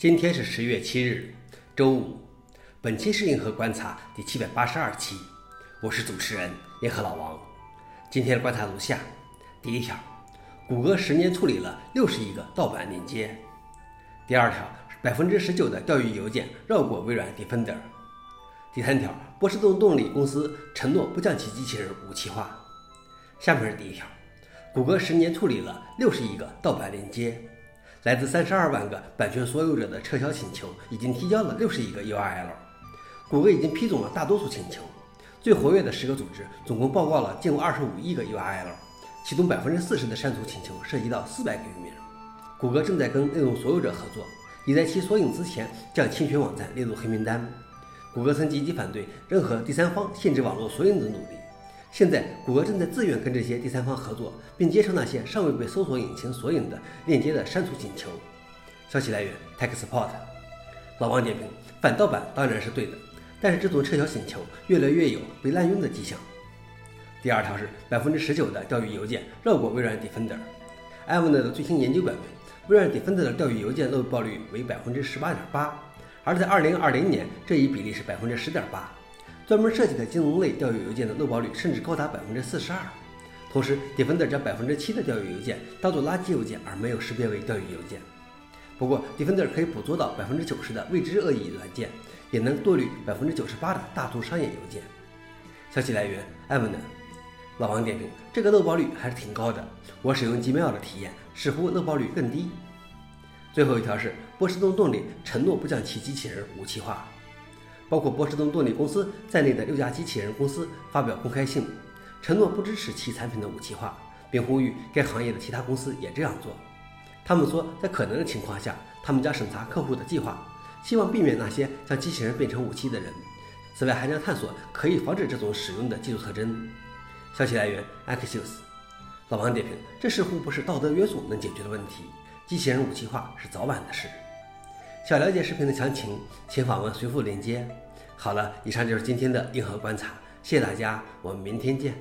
今天是十月七日，周五。本期是银河观察第七百八十二期，我是主持人银河老王。今天的观察如下：第一条，谷歌十年处理了六十亿个盗版链接；第二条，百分之十九的钓鱼邮件绕过微软 Defender；第三条，波士顿动力公司承诺不将其机器人武器化。下面是第一条，谷歌十年处理了六十亿个盗版链接。来自三十二万个版权所有者的撤销请求，已经提交了六十亿个 URL。谷歌已经批准了大多数请求。最活跃的十个组织总共报告了近二十五亿个 URL，其中百分之四十的删除请求涉及到四百个域名。谷歌正在跟内容所有者合作，已在其索引之前将侵权网站列入黑名单。谷歌曾积极反对任何第三方限制网络索引的努力。现在，谷歌正在自愿跟这些第三方合作，并接受那些尚未被搜索引擎索引的链接的删除请求。消息来源：TechSpot。老王点评：反盗版当然是对的，但是这种撤销请求越来越有被滥用的迹象。第二条是百分之十九的钓鱼邮件绕过微软 Defender。艾文的最新研究表明，微软 Defender 的钓鱼邮件漏报率为百分之十八点八，而在二零二零年，这一比例是百分之十点八。专门设计的金融类钓鱼邮件的漏报率甚至高达百分之四十二。同时，Defender 将百分之七的钓鱼邮件当做垃圾邮件，而没有识别为钓鱼邮件。不过，Defender 可以捕捉到百分之九十的未知恶意软件，也能过滤百分之九十八的大宗商业邮件。消息来源 e v a n 老王点评：这个漏报率还是挺高的。我使用 Gmail 的体验似乎漏报率更低。最后一条是波士顿动力承诺不将其机器人武器化。包括波士顿动力公司在内的六家机器人公司发表公开信，承诺不支持其产品的武器化，并呼吁该行业的其他公司也这样做。他们说，在可能的情况下，他们将审查客户的计划，希望避免那些将机器人变成武器的人。此外，还将探索可以防止这种使用的技术特征。消息来源：Axios。老王点评：这似乎不是道德约束能解决的问题，机器人武器化是早晚的事。想了解视频的详情，请访问随附链接。好了，以上就是今天的硬核观察，谢谢大家，我们明天见。